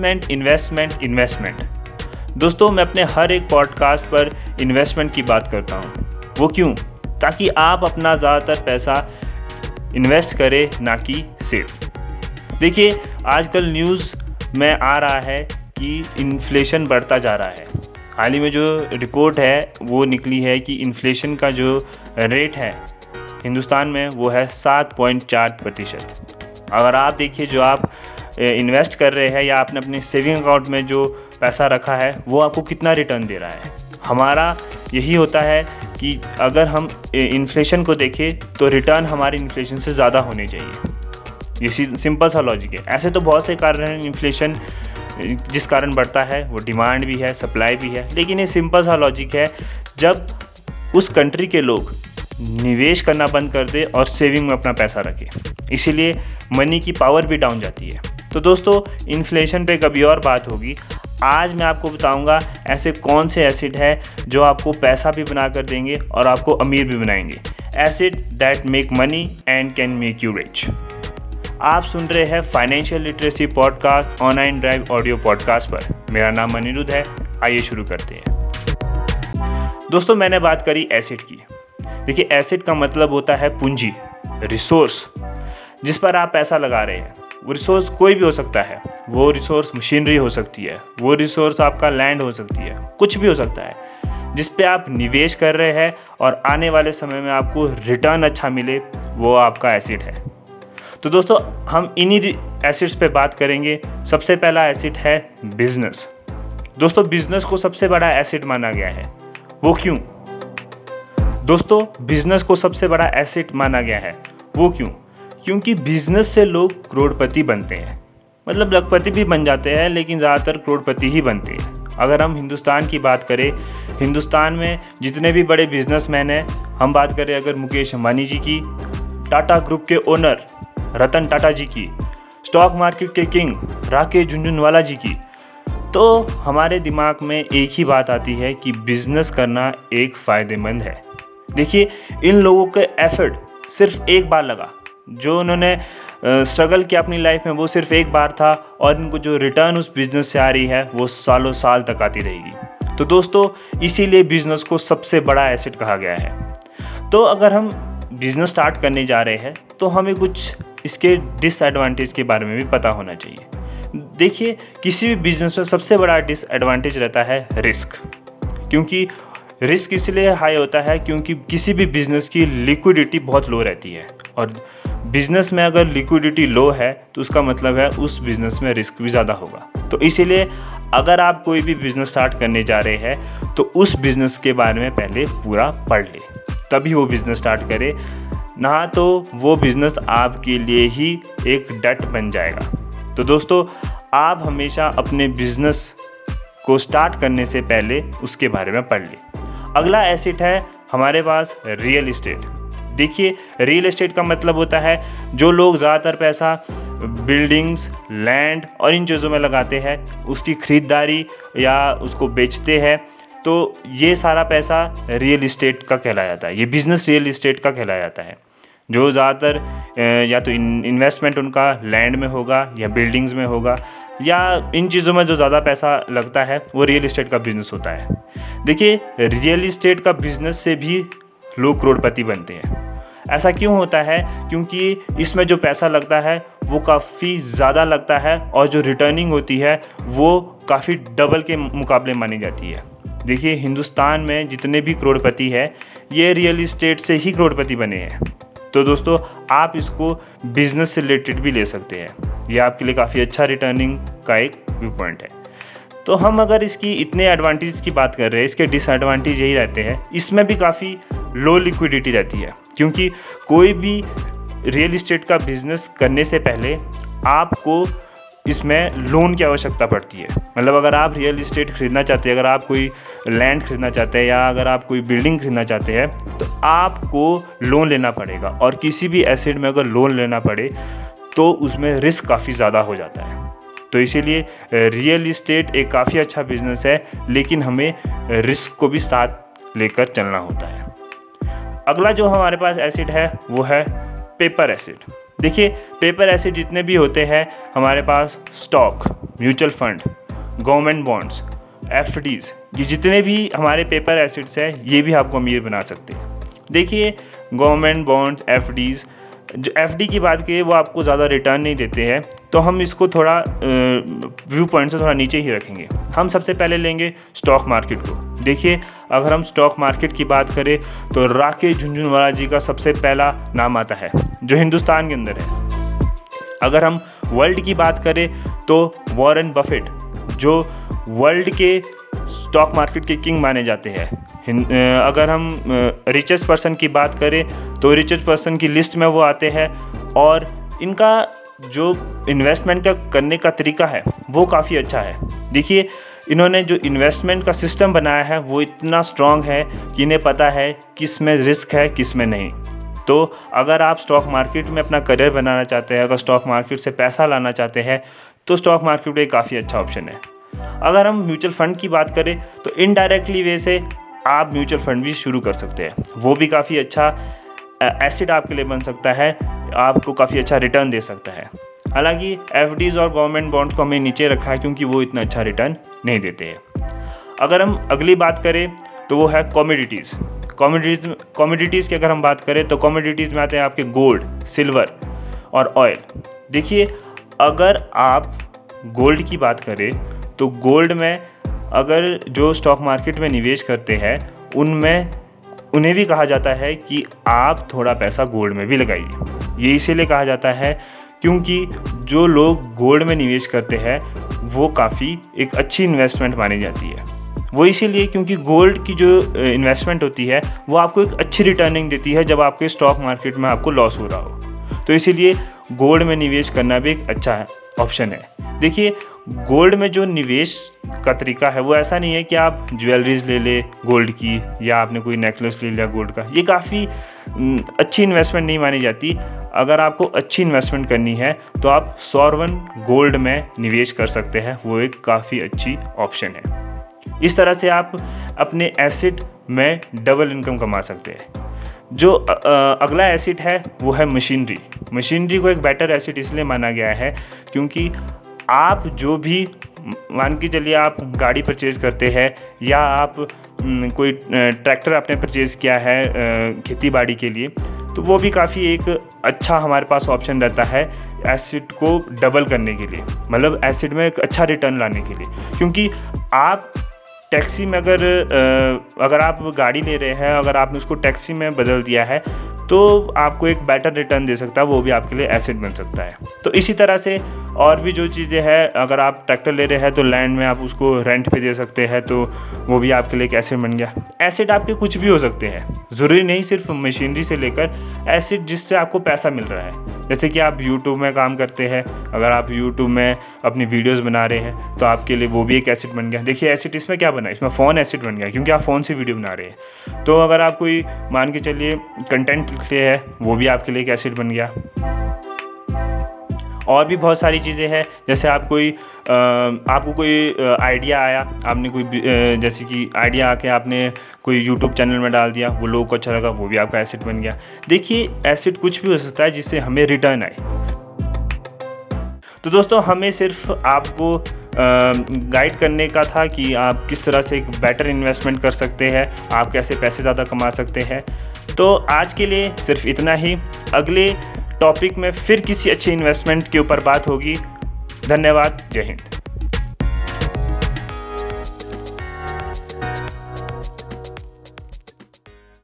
Investment investment investment दोस्तों, मैं अपने हर एक पॉडकास्ट पर इन्वेस्टमेंट की बात करता हूँ। वो क्यों? ताकि आप अपना ज़्यादातर पैसा इन्वेस्ट करें, ना कि सेव देखिए, आजकल न्यूज़ में आ रहा है कि इन्फ्लेशन बढ़ता जा रहा है। हाल ही में जो रिपोर्ट है, वो निकली है कि इन्फ्लेशन का जो रेट है, हिंदुस्तान में वो है सात पॉइंट चार प्रतिशत। अगर आप देखिए, जो आप इन्वेस्ट कर रहे हैं या आपने अपने सेविंग अकाउंट में जो पैसा रखा है, वो आपको कितना रिटर्न दे रहा है। हमारा यही होता है कि अगर हम इन्फ्लेशन को देखें तो रिटर्न हमारे इन्फ्लेशन से ज़्यादा होने चाहिए। ये सिंपल सा लॉजिक है। ऐसे तो बहुत से कारण हैं इन्फ्लेशन जिस कारण बढ़ता है, वो डिमांड भी है सप्लाई भी है। लेकिन ये सिंपल सा लॉजिक है, जब उस कंट्री के लोग निवेश करना बंद कर दे और सेविंग में अपना पैसा रखे। इसीलिए मनी की पावर भी डाउन जाती है। तो दोस्तों इन्फ्लेशन पे कभी और बात होगी। आज मैं आपको बताऊँगा ऐसे कौन से एसिड है जो आपको पैसा भी बना कर देंगे और आपको अमीर भी बनाएँगे। Assets that make money and can make you rich आप सुन रहे हैं financial literacy podcast online drive audio podcast पर। मेरा नाम अनिरुद्ध है। आइए शुरू करते हैं। दोस्तों, मैंने बात करी एसिड की। देखिए एसिड का मतलब होता है पूंजी रिसोर्स जिस पर आप पैसा लगा रहे हैं। वो रिसोर्स कोई भी हो सकता है। वो रिसोर्स मशीनरी हो सकती है। वो रिसोर्स आपका लैंड हो सकती है। कुछ भी हो सकता है। जिस पे आप निवेश कर रहे हैं और आने वाले समय में आपको रिटर्न अच्छा मिले, वो आपका एसिड है। तो दोस्तों, हम इन्हीं एसिड्स पे बात करेंगे। सबसे पहला एसिड है बिज़नेस दोस्तों बिज़नेस को सबसे बड़ा एसिड माना गया है। वो क्यों? दोस्तों बिज़नेस को सबसे बड़ा एसिड माना गया है। वो क्यों? क्योंकि बिज़नेस से लोग करोड़पति बनते हैं। मतलब लखपति भी बन जाते हैं, लेकिन ज़्यादातर करोड़पति ही बनते हैं। अगर हम हिंदुस्तान की बात करें, हिंदुस्तान में जितने भी बड़े बिजनेसमैन हैं, हम बात करें अगर मुकेश अंबानी जी की, टाटा ग्रुप के ओनर रतन टाटा जी की स्टॉक मार्केट के किंग राकेश झुंझुनवाला जी की तो हमारे दिमाग में एक ही बात आती है कि बिज़नेस करना एक फ़ायदेमंद है। देखिए, इन लोगों के एफर्ट सिर्फ़ एक बार लगा। जो उन्होंने स्ट्रगल किया अपनी लाइफ में, वो सिर्फ़ एक बार था और इनको जो रिटर्न उस बिज़नेस से आ रही है, वो सालों साल तक आती रहेगी। तो दोस्तों, इसीलिए बिज़नेस को सबसे बड़ा एसेट कहा गया है। तो अगर हम बिज़नेस स्टार्ट करने जा रहे हैं तो हमें कुछ इसके डिसएडवांटेज के बारे में भी पता होना चाहिए। देखिए, किसी भी बिज़नेस में सबसे बड़ा डिसएडवांटेज रहता है रिस्क क्योंकि रिस्क इसलिए हाई होता है क्योंकि किसी भी बिज़नेस की लिक्विडिटी बहुत लो रहती है। और बिज़नेस में अगर लिक्विडिटी लो है तो उसका मतलब है उस बिज़नेस में रिस्क भी ज़्यादा होगा। तो इसीलिए अगर आप कोई भी बिज़नेस स्टार्ट करने जा रहे हैं तो उस बिज़नेस के बारे में पहले पूरा पढ़ ले। तभी वो बिज़नेस स्टार्ट करे। ना तो वो बिज़नेस आपके लिए ही एक डट बन जाएगा। तो दोस्तों, आप हमेशा अपने बिज़नेस को स्टार्ट करने से पहले उसके बारे में पढ़ लें। अगला एसिड है हमारे पास रियल इस्टेट देखिए रियल एस्टेट का मतलब होता है जो लोग ज़्यादातर पैसा बिल्डिंग्स लैंड और इन चीज़ों में लगाते हैं, उसकी ख़रीदारी या उसको बेचते हैं तो ये सारा पैसा रियल इस्टेट का कहलाया जाता है। ये बिज़नेस रियल इस्टेट का कहलाया जाता है। जो ज़्यादातर या तो इन्वेस्टमेंट उनका लैंड में होगा या बिल्डिंग्स में होगा या इन चीज़ों में जो ज़्यादा पैसा लगता है, वो रियल इस्टेट का बिज़नेस होता है। देखिए रियल इस्टेट का बिज़नेस से भी लोग करोड़पति बनते हैं। ऐसा क्यों होता है? क्योंकि इसमें जो पैसा लगता है, वो काफ़ी ज़्यादा लगता है और जो रिटर्निंग होती है, वो काफ़ी डबल के मुकाबले मानी जाती है। देखिए, हिंदुस्तान में जितने भी करोड़पति है, ये रियल इस्टेट से ही करोड़पति बने हैं। तो दोस्तों, आप इसको बिज़नेस से रिलेटेड भी ले सकते हैं। ये आपके लिए काफ़ी अच्छा रिटर्निंग का एक व्यू पॉइंट है। तो हम अगर इसकी इतने एडवांटेज की बात कर रहे हैं, इसके डिसएडवांटेज यही रहते हैं, इसमें भी काफ़ी लो लिक्विडिटी रहती है। क्योंकि कोई भी रियल इस्टेट का बिज़नेस करने से पहले आपको इसमें लोन की आवश्यकता पड़ती है। मतलब अगर आप रियल इस्टेट खरीदना चाहते हैं, अगर आप कोई लैंड खरीदना चाहते हैं या अगर आप कोई बिल्डिंग खरीदना चाहते हैं तो आपको लोन लेना पड़ेगा। और किसी भी एसेट में अगर लोन लेना पड़े तो उसमें रिस्क काफ़ी ज़्यादा हो जाता है। तो इसीलिए रियल इस्टेट एक काफ़ी अच्छा बिज़नेस है, लेकिन हमें रिस्क को भी साथ लेकर चलना होता है। अगला जो हमारे पास एसिड है, वो है पेपर एसिड देखिए पेपर एसिड जितने भी होते हैं, हमारे पास stock mutual fund government bonds F ये जितने भी हमारे पेपर एसिड्स हैं, ये भी आपको अमीर बना सकते हैं। देखिए गवर्नमेंट बॉन्ड्स एफ़ जो एफडी की बात करिए वो आपको ज़्यादा रिटर्न नहीं देते हैं तो हम इसको थोड़ा व्यू पॉइंट से थोड़ा नीचे ही रखेंगे। हम सबसे पहले लेंगे स्टॉक मार्केट को। देखिए अगर हम स्टॉक मार्केट की बात करें तो राकेश झुंझुनवाला जी का सबसे पहला नाम आता है, जो हिंदुस्तान के अंदर है। अगर हम वर्ल्ड की बात करें तो वॉरेन बफेट जो वर्ल्ड के स्टॉक मार्केट के किंग माने जाते हैं। अगर हम रिचेस्ट पर्सन की बात करें तो रिचेस्ट पर्सन की लिस्ट में वो आते हैं, और इनका जो इन्वेस्टमेंट का करने का तरीका है, वो काफ़ी अच्छा है। देखिए इन्होंने जो इन्वेस्टमेंट का सिस्टम बनाया है, वो इतना स्ट्रॉन्ग है कि इन्हें पता है किसमें रिस्क है, किसमें नहीं। तो अगर आप स्टॉक मार्केट में अपना करियर बनाना चाहते हैं, अगर स्टॉक मार्केट से पैसा लाना चाहते हैं तो स्टॉक मार्केट एक काफ़ी अच्छा ऑप्शन है। अगर हम म्यूचुअल फंड की बात करें तो इनडायरेक्टली वे से आप म्यूचुअल फंड भी शुरू कर सकते हैं। वो भी काफ़ी अच्छा एसिड आपके लिए बन सकता है, आपको काफ़ी अच्छा रिटर्न दे सकता है। हालाँकि एफ़ और गवर्नमेंट बॉन्ड्स को हमने नीचे रखा है क्योंकि वो इतना अच्छा रिटर्न नहीं देते हैं। अगर हम अगली बात करें तो वो है कॉमोडिटीज़ कॉमोडिटीज़ कॉमोडिटीज़ की अगर हम बात करें तो कॉमोडिटीज़ में आते हैं आपके गोल्ड सिल्वर और ऑयल देखिए, अगर आप गोल्ड की बात करें तो गोल्ड में अगर जो स्टॉक मार्केट में निवेश करते हैं, उनमें, उन्हें भी कहा जाता है कि आप थोड़ा पैसा गोल्ड में भी लगाइए। ये इसीलिए कहा जाता है क्योंकि जो लोग गोल्ड में निवेश करते हैं, वो काफ़ी एक अच्छी इन्वेस्टमेंट मानी जाती है। वो इसीलिए क्योंकि गोल्ड की जो इन्वेस्टमेंट होती है, वो आपको एक अच्छी रिटर्निंग देती है जब आपके स्टॉक मार्केट में आपको लॉस हो रहा हो। तो इसीलिए गोल्ड में निवेश करना भी एक अच्छा ऑप्शन है। देखिए गोल्ड में जो निवेश का तरीका है, वो ऐसा नहीं है कि आप ज्वेलरीज ले ले गोल्ड की, या आपने कोई नेकलेस ले लिया गोल्ड का। ये काफ़ी अच्छी इन्वेस्टमेंट नहीं मानी जाती। अगर आपको अच्छी इन्वेस्टमेंट करनी है तो आप सौरवन गोल्ड में निवेश कर सकते हैं। वो एक काफ़ी अच्छी ऑप्शन है। इस तरह से आप अपने एसिड में डबल इनकम कमा सकते हैं। जो अगला एसिड है, वो है मशीनरी मशीनरी को एक बेटर एसिड इसलिए माना गया है क्योंकि आप जो भी, मान के चलिए आप गाड़ी परचेज़ करते हैं या आप कोई ट्रैक्टर आपने परचेज़ किया है खेती बाड़ी के लिए तो वो भी काफ़ी एक अच्छा हमारे पास ऑप्शन रहता है एसिड को डबल करने के लिए मतलब एसिड में एक अच्छा रिटर्न लाने के लिए। क्योंकि आप टैक्सी में अगर अगर आप गाड़ी ले रहे हैं, अगर आपने उसको टैक्सी में बदल दिया है तो आपको एक बेटर रिटर्न दे सकता है, वो भी आपके लिए एसिड बन सकता है। तो इसी तरह से और भी जो चीज़ें हैं, अगर आप ट्रैक्टर ले रहे हैं तो लैंड में आप उसको रेंट पे दे सकते हैं तो वो भी आपके लिए एक एसिड बन गया। एसिड आपके कुछ भी हो सकते हैं। ज़रूरी नहीं सिर्फ़ मशीनरी से लेकर एसिड जिससे आपको पैसा मिल रहा है। जैसे कि आप यूट्यूब में काम करते हैं, अगर आप यूट्यूब में अपनी वीडियोज़ बना रहे हैं तो आपके लिए वो भी एक एसिड बन गया। देखिए एसिड इसमें क्या इसमें फ़ोन एसिड बन गया क्योंकि आप फ़ोन से वीडियो बना रहे हैं। तो अगर आप कोई मान के चलिए कंटेंट लिखते हैं, वो भी आपके लिए एक एसिड बन गया। और भी बहुत सारी चीज़ें हैं, जैसे आप कोई आपको कोई आइडिया आया, आपने कोई जैसे कि आइडिया आके आपने कोई यूट्यूब चैनल में डाल दिया, वो लोगों को अच्छा लगा, वो भी आपका एसिड बन गया। देखिए एसिड कुछ भी हो सकता है जिससे हमें रिटर्न आए। तो दोस्तों, हमें सिर्फ़ आपको गाइड करने का था कि आप किस तरह से एक बेटर इन्वेस्टमेंट कर सकते हैं, आप कैसे पैसे ज़्यादा कमा सकते हैं। तो आज के लिए सिर्फ़ इतना ही। अगले टॉपिक में फिर किसी अच्छे इन्वेस्टमेंट के ऊपर बात होगी। धन्यवाद, जय हिंद।